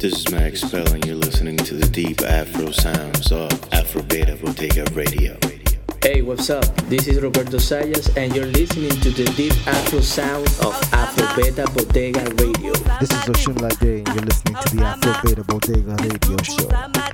This is Max Spell, and you're listening to the deep Afro sounds of Afro Beta Bodega Radio. Hey, what's up? This is Roberto Sayas, and you're listening to the deep Afro sound of Afro Beta Bodega Radio. This is Osunlade, and you're listening to the Afro Beta Bodega Radio Show.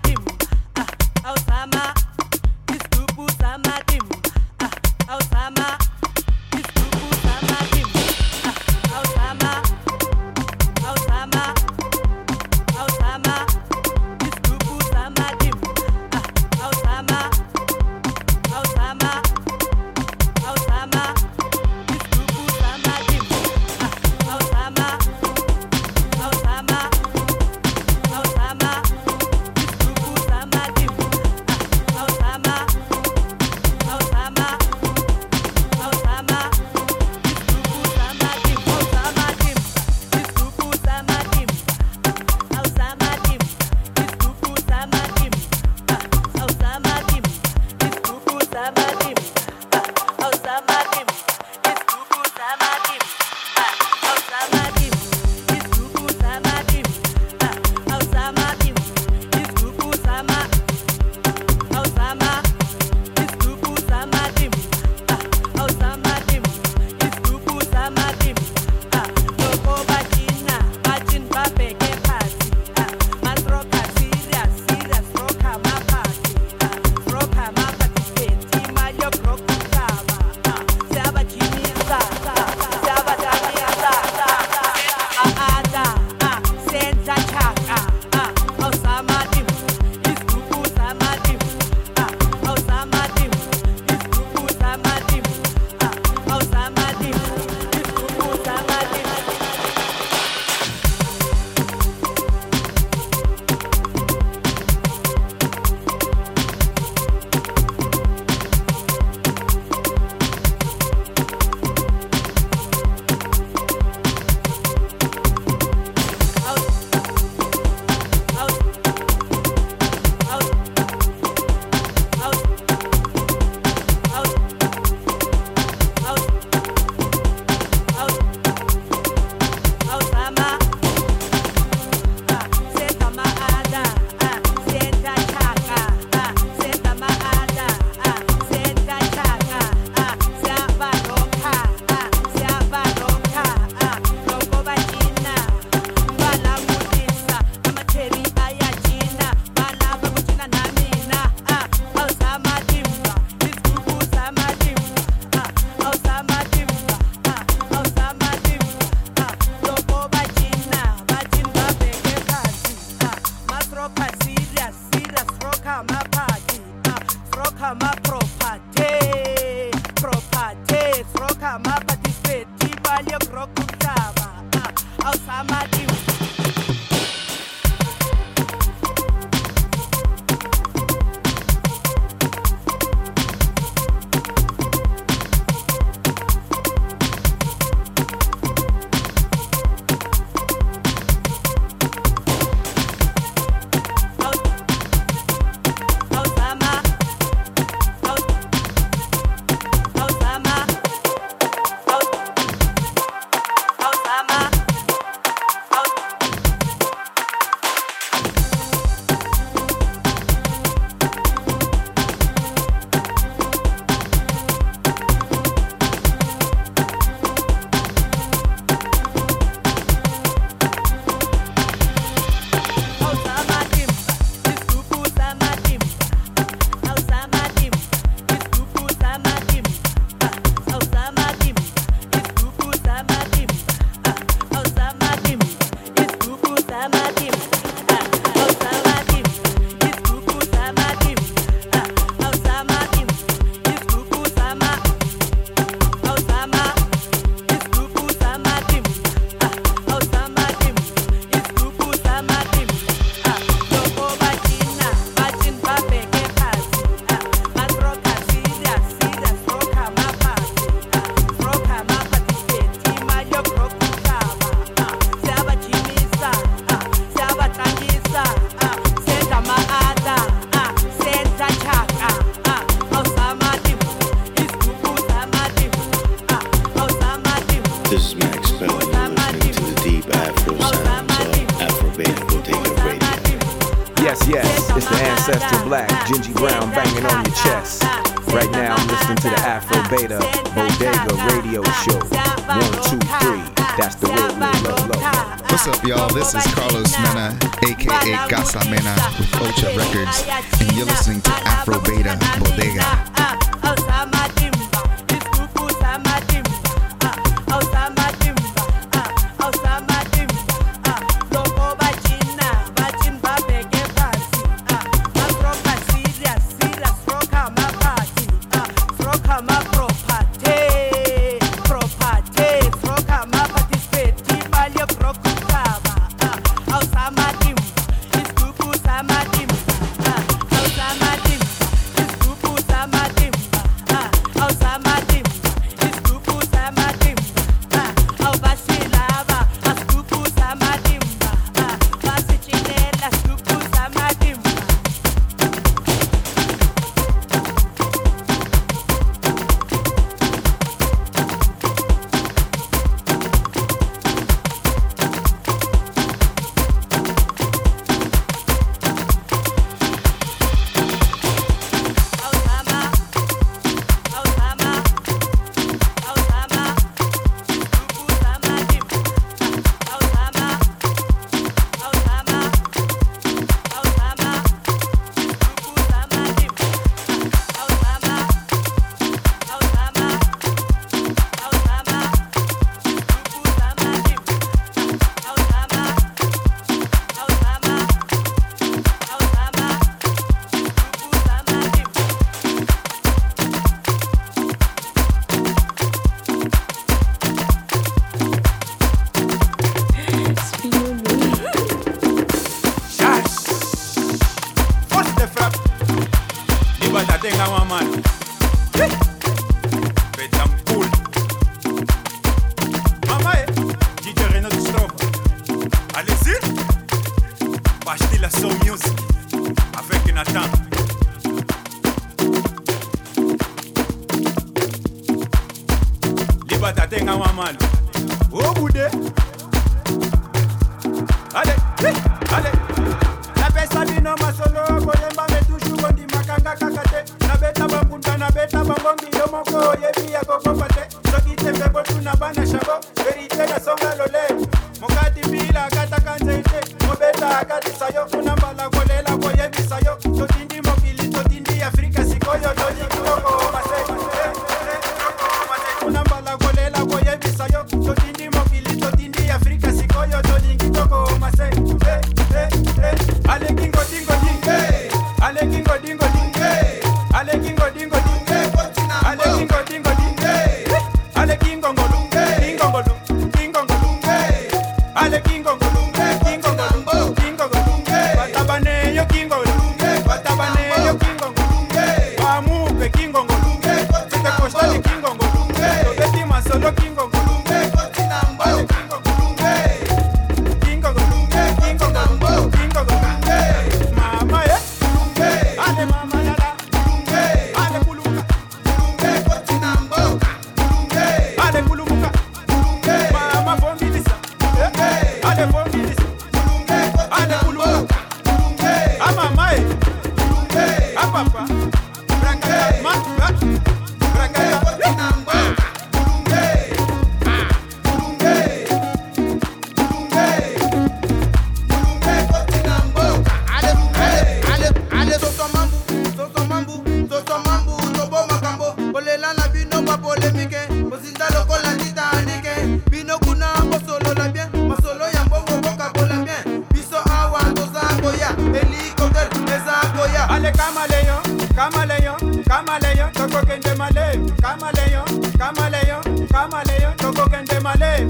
kokende male kamaleyo kamaleyo kamaleyo tokokende male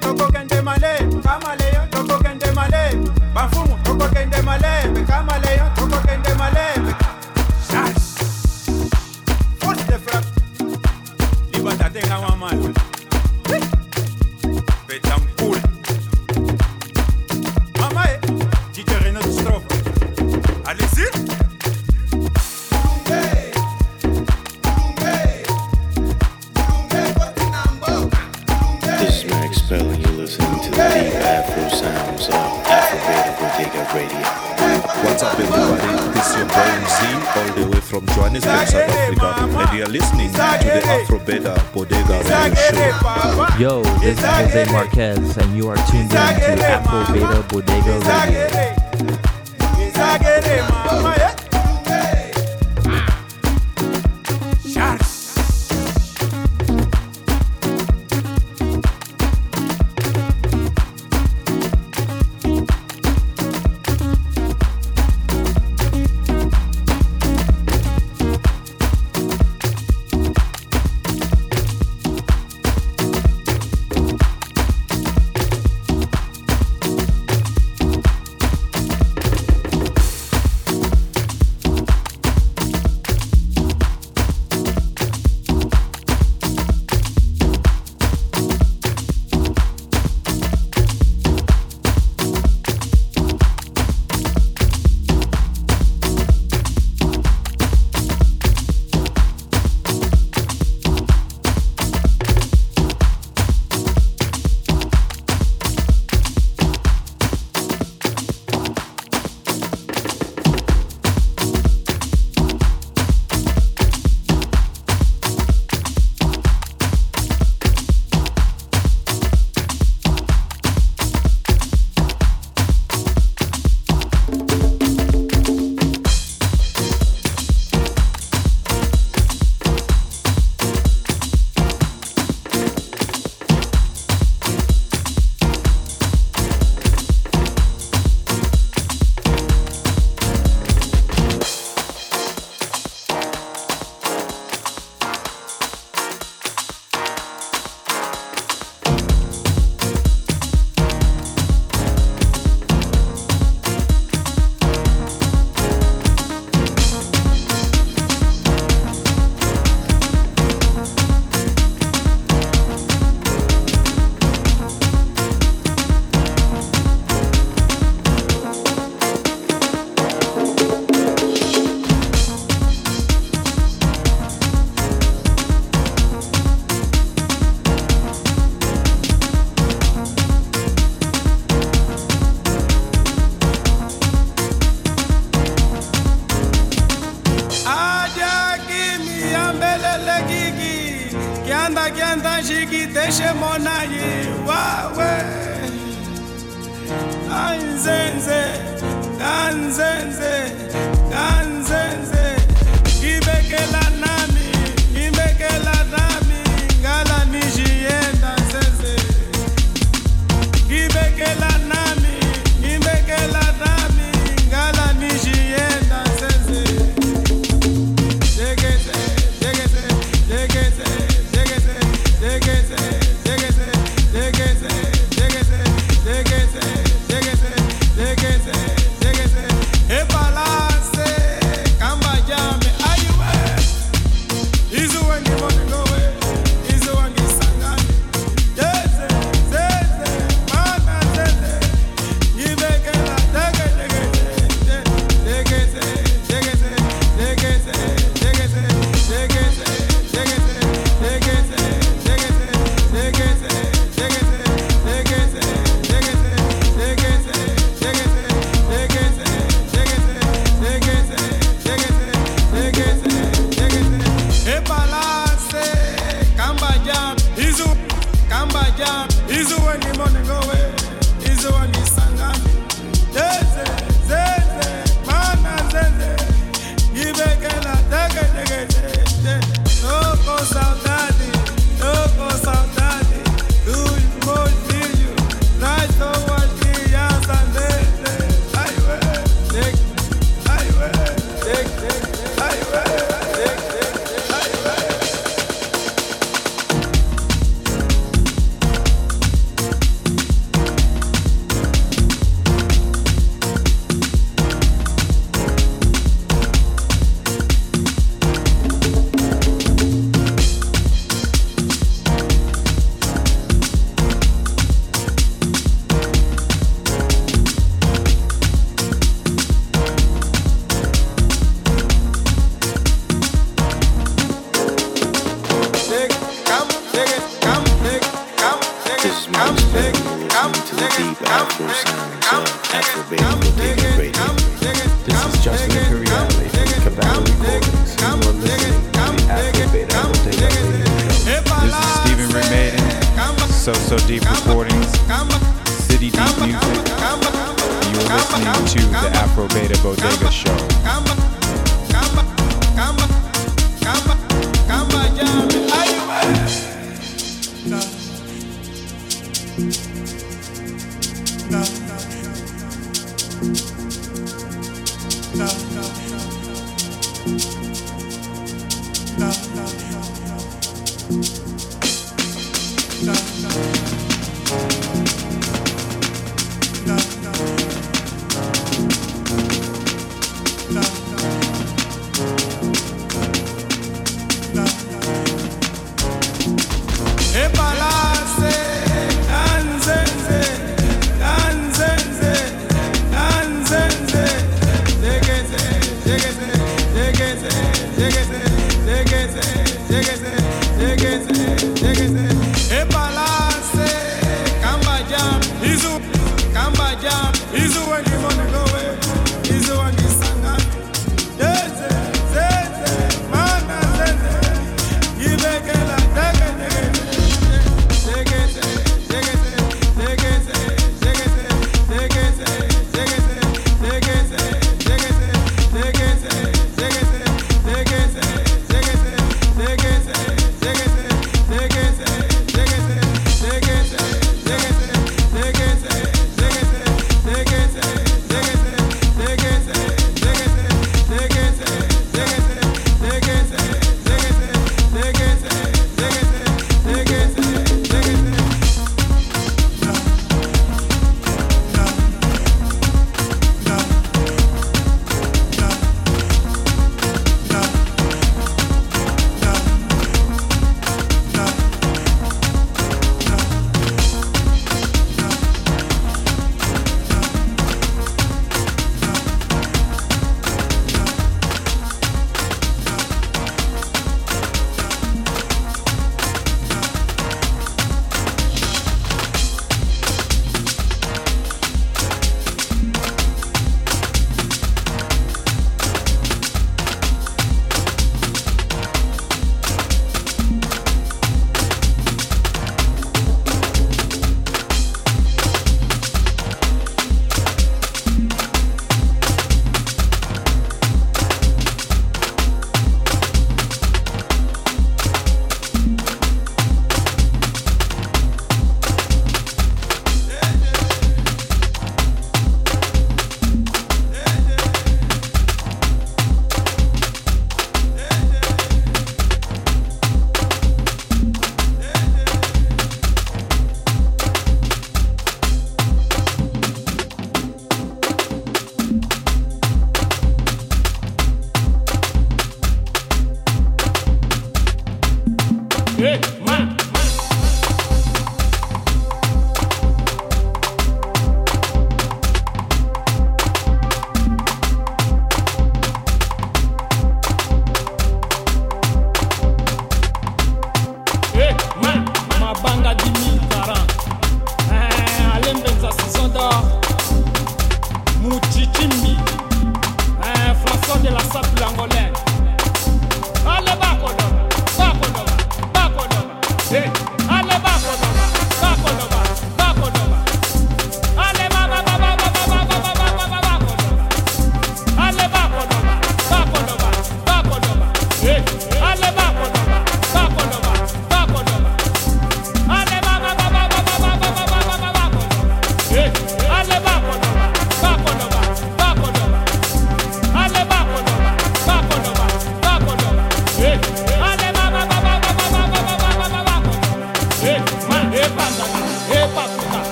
tokokende male kamaleyo tokokende male bafumu tokokende male kamaleyo this is Jose Marquez, and you mona ye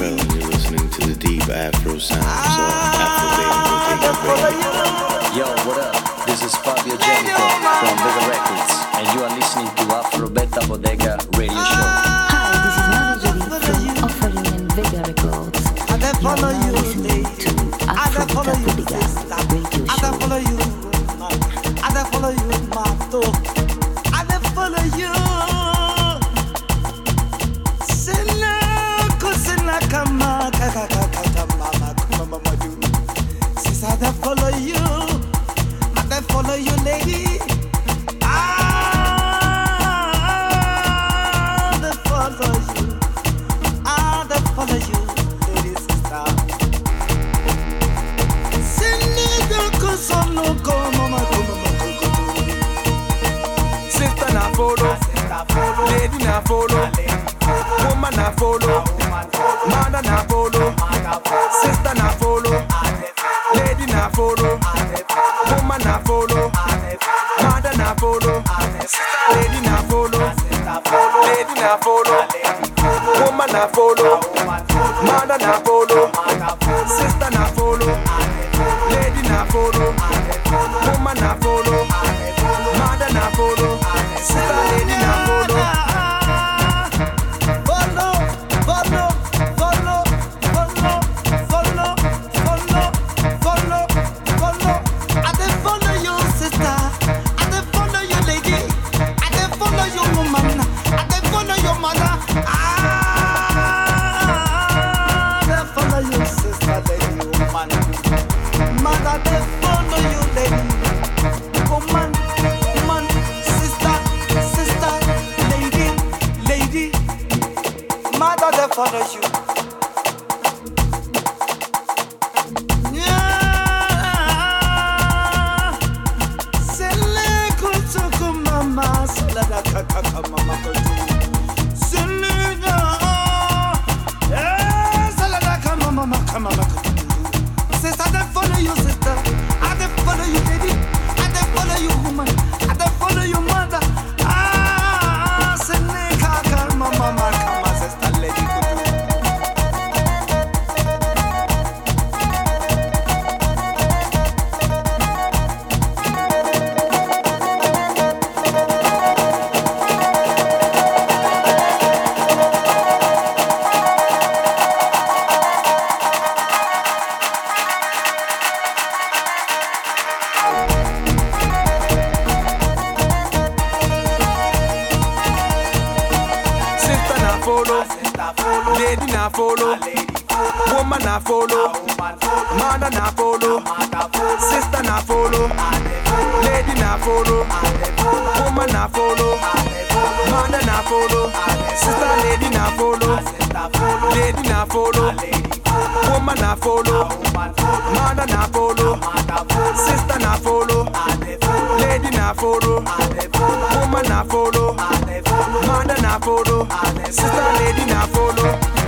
You're listening to the deep Afro sounds of Afro Baby. follow, lady na follow, woman na follow, mother na follow, sister na follow, lady na follow, woman na follow, Man, na follow, sister lady na follow, lady na follow. Woman I follow, man mother na follow, sister I follow, lady I follow, woman I follow, mother I follow, sister lady I follow.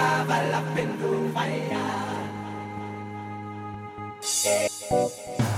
ngizogaba lapha enduvaya. Yo, what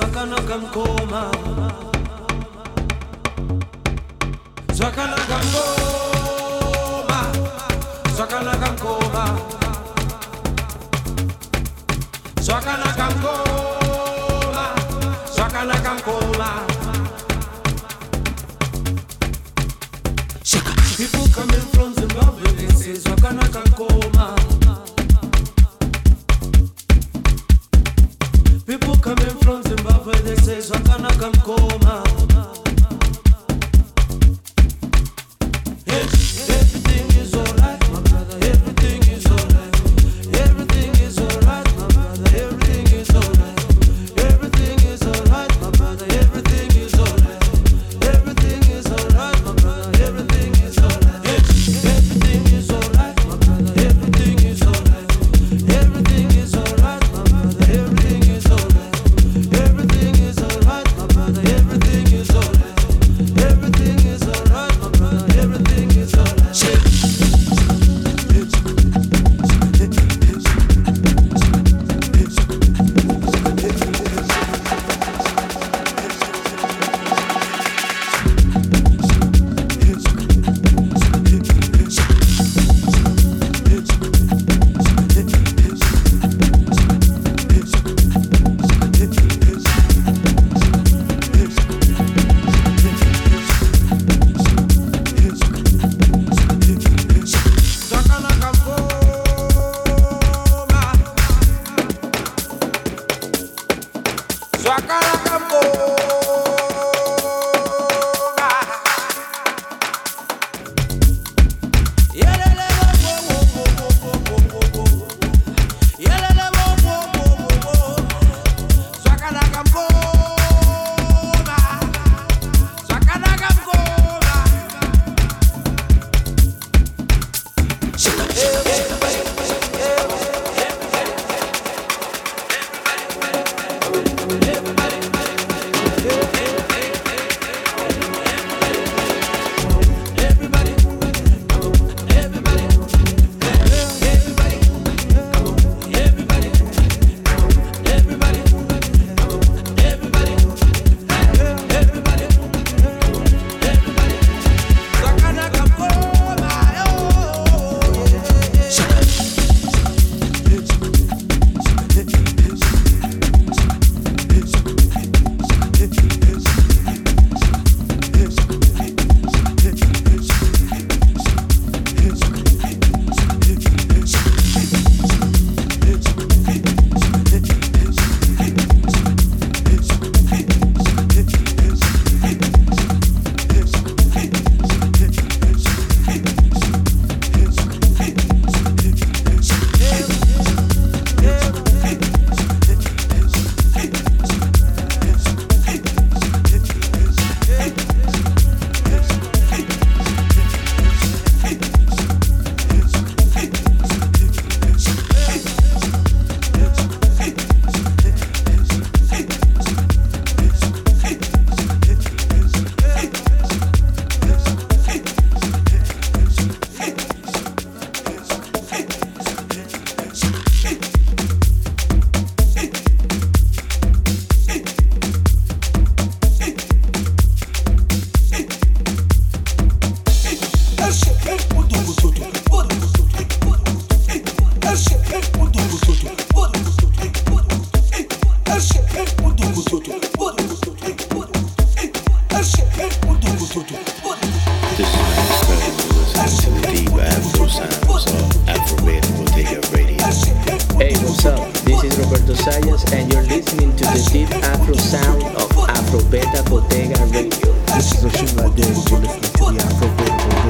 Swakana Kankoma. Swakana Afro sound of Afro Beta Bodega Radio. This is a tune like this. You listen to the Afro Beta Bodega.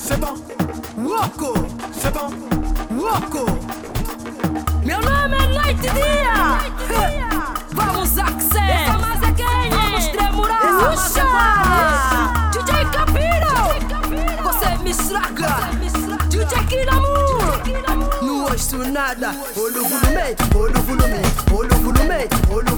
Cê tá louco? Cê tá louco? Meu nome é Noite e Dia! Vamos, Axel! Essa massa é quem? Vamos tremurar! Essa massa é DJ Capiro! Você me estraga! DJ Kinamu! Não ouço nada! Olho volume, olho volume, olho volume, olho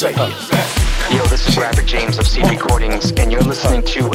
Yo, this is Rapper James of Seed Recordings, and you're listening to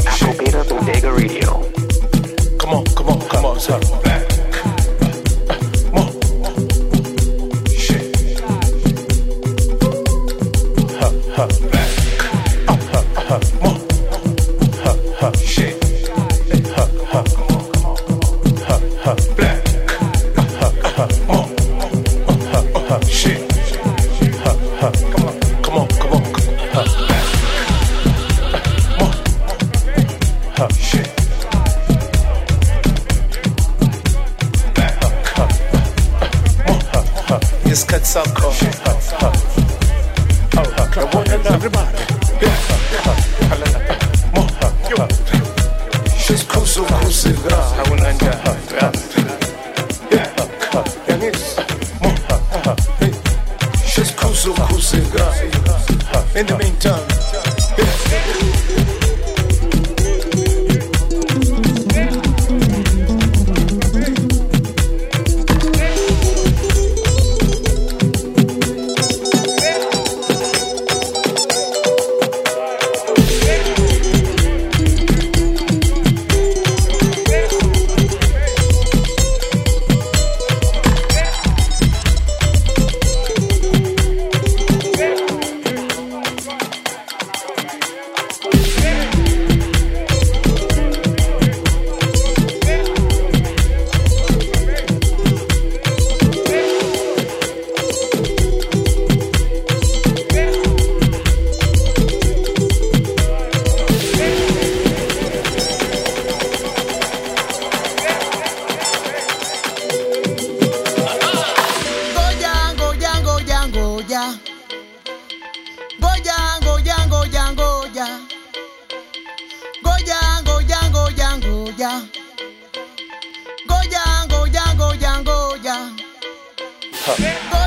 Cup.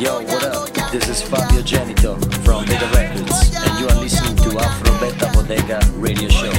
Yo, what up? This is Fabio Genito from Beta Records, and you are listening to Afro Beta Bodega Radio Show.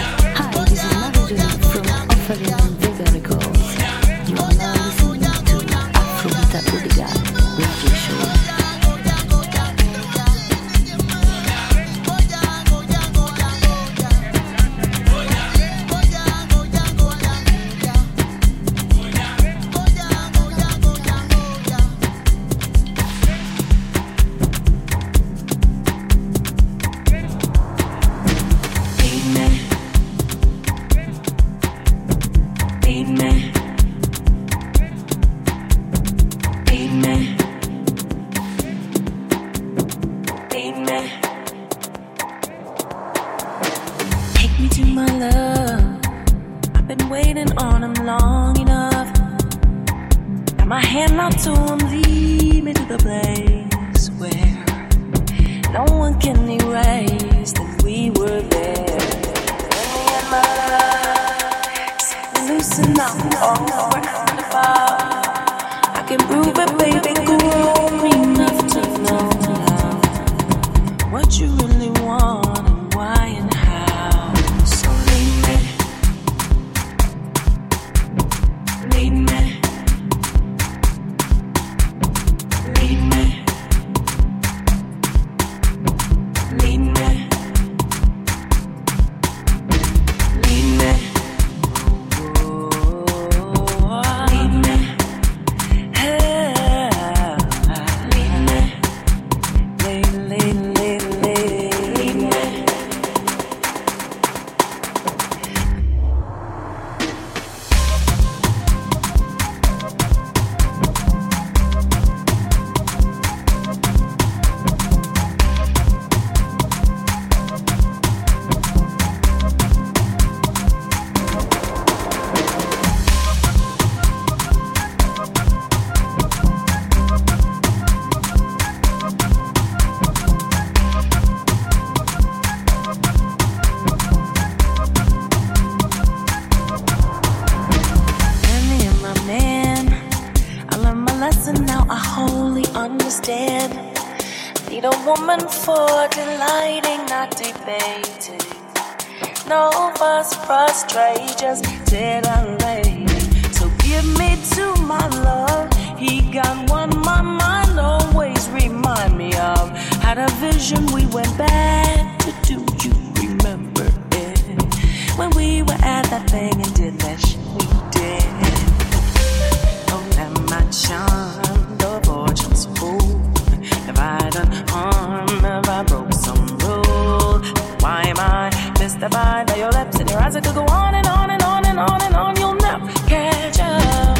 that by your lips and your eyes. I could go on and on and on and on and on. You'll never catch up.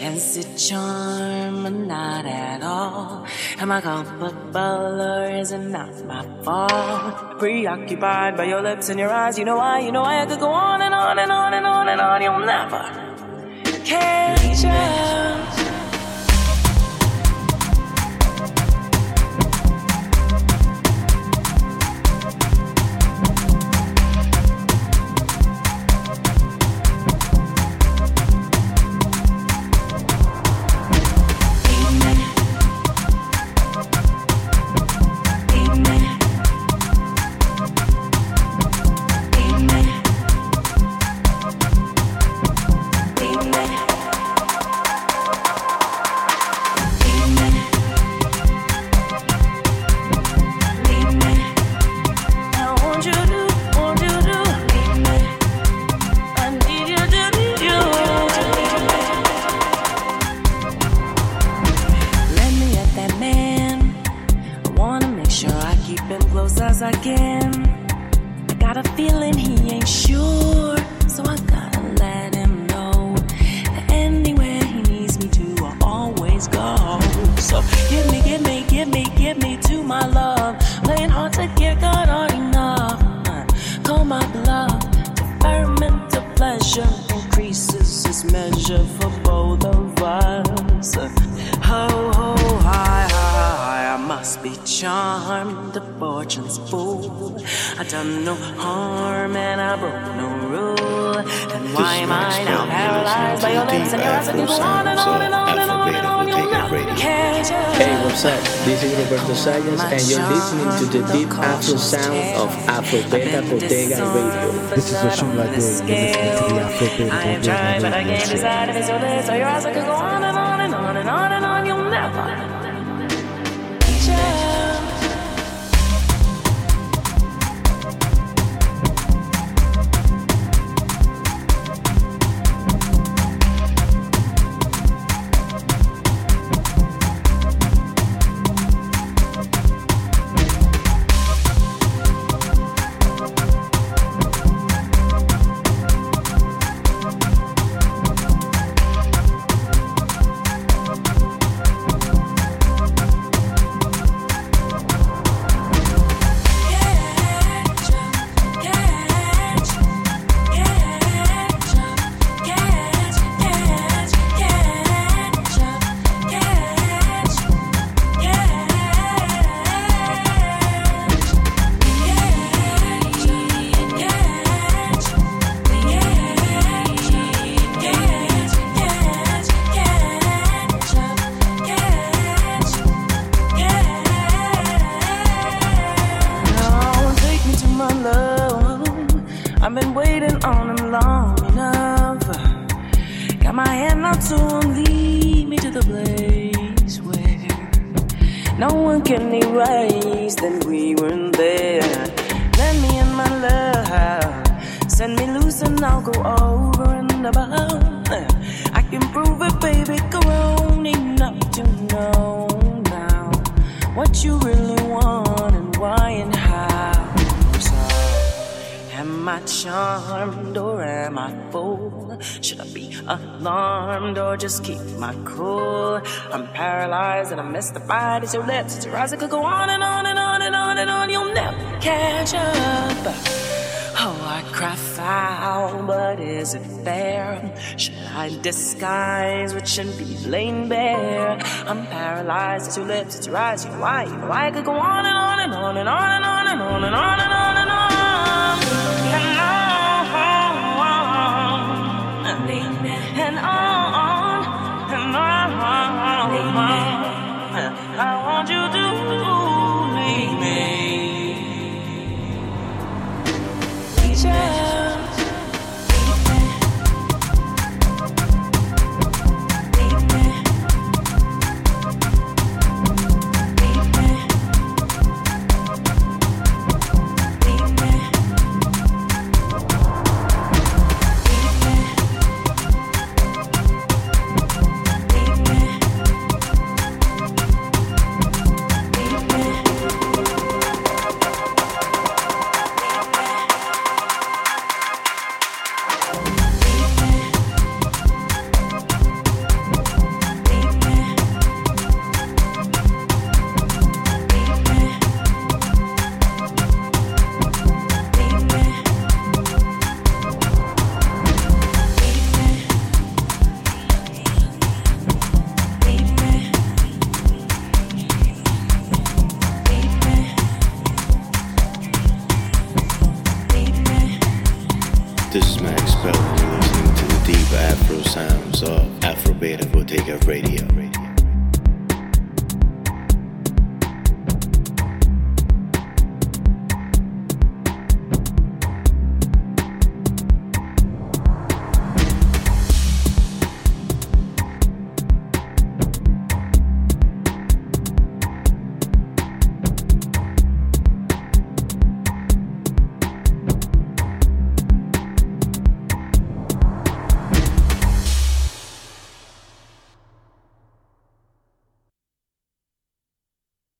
Is it charm or not at all? Am I culpable or is it not my fault? Preoccupied by your lips and your eyes, you know why, you know why I could go on and on and on and on and on. You'll never catch up. This is Roberto Sayas, and you're listening to the deep Afro sound of Afro Beta Bodega Radio. This is Osunlade. You're listening to the Afro Beta I have tried, but I Radio just keep my cool. I'm paralyzed and I'm mystified. It's your lips, it's your eyes. It could go on and on and on and on and on. You'll never catch up. Oh, I cry foul, but is it fair? Should I disguise what shouldn't be laid bare? I'm paralyzed. It's your lips, it's your eyes. You know why? You know why? I could go on and on and on and on and on and on and on and on.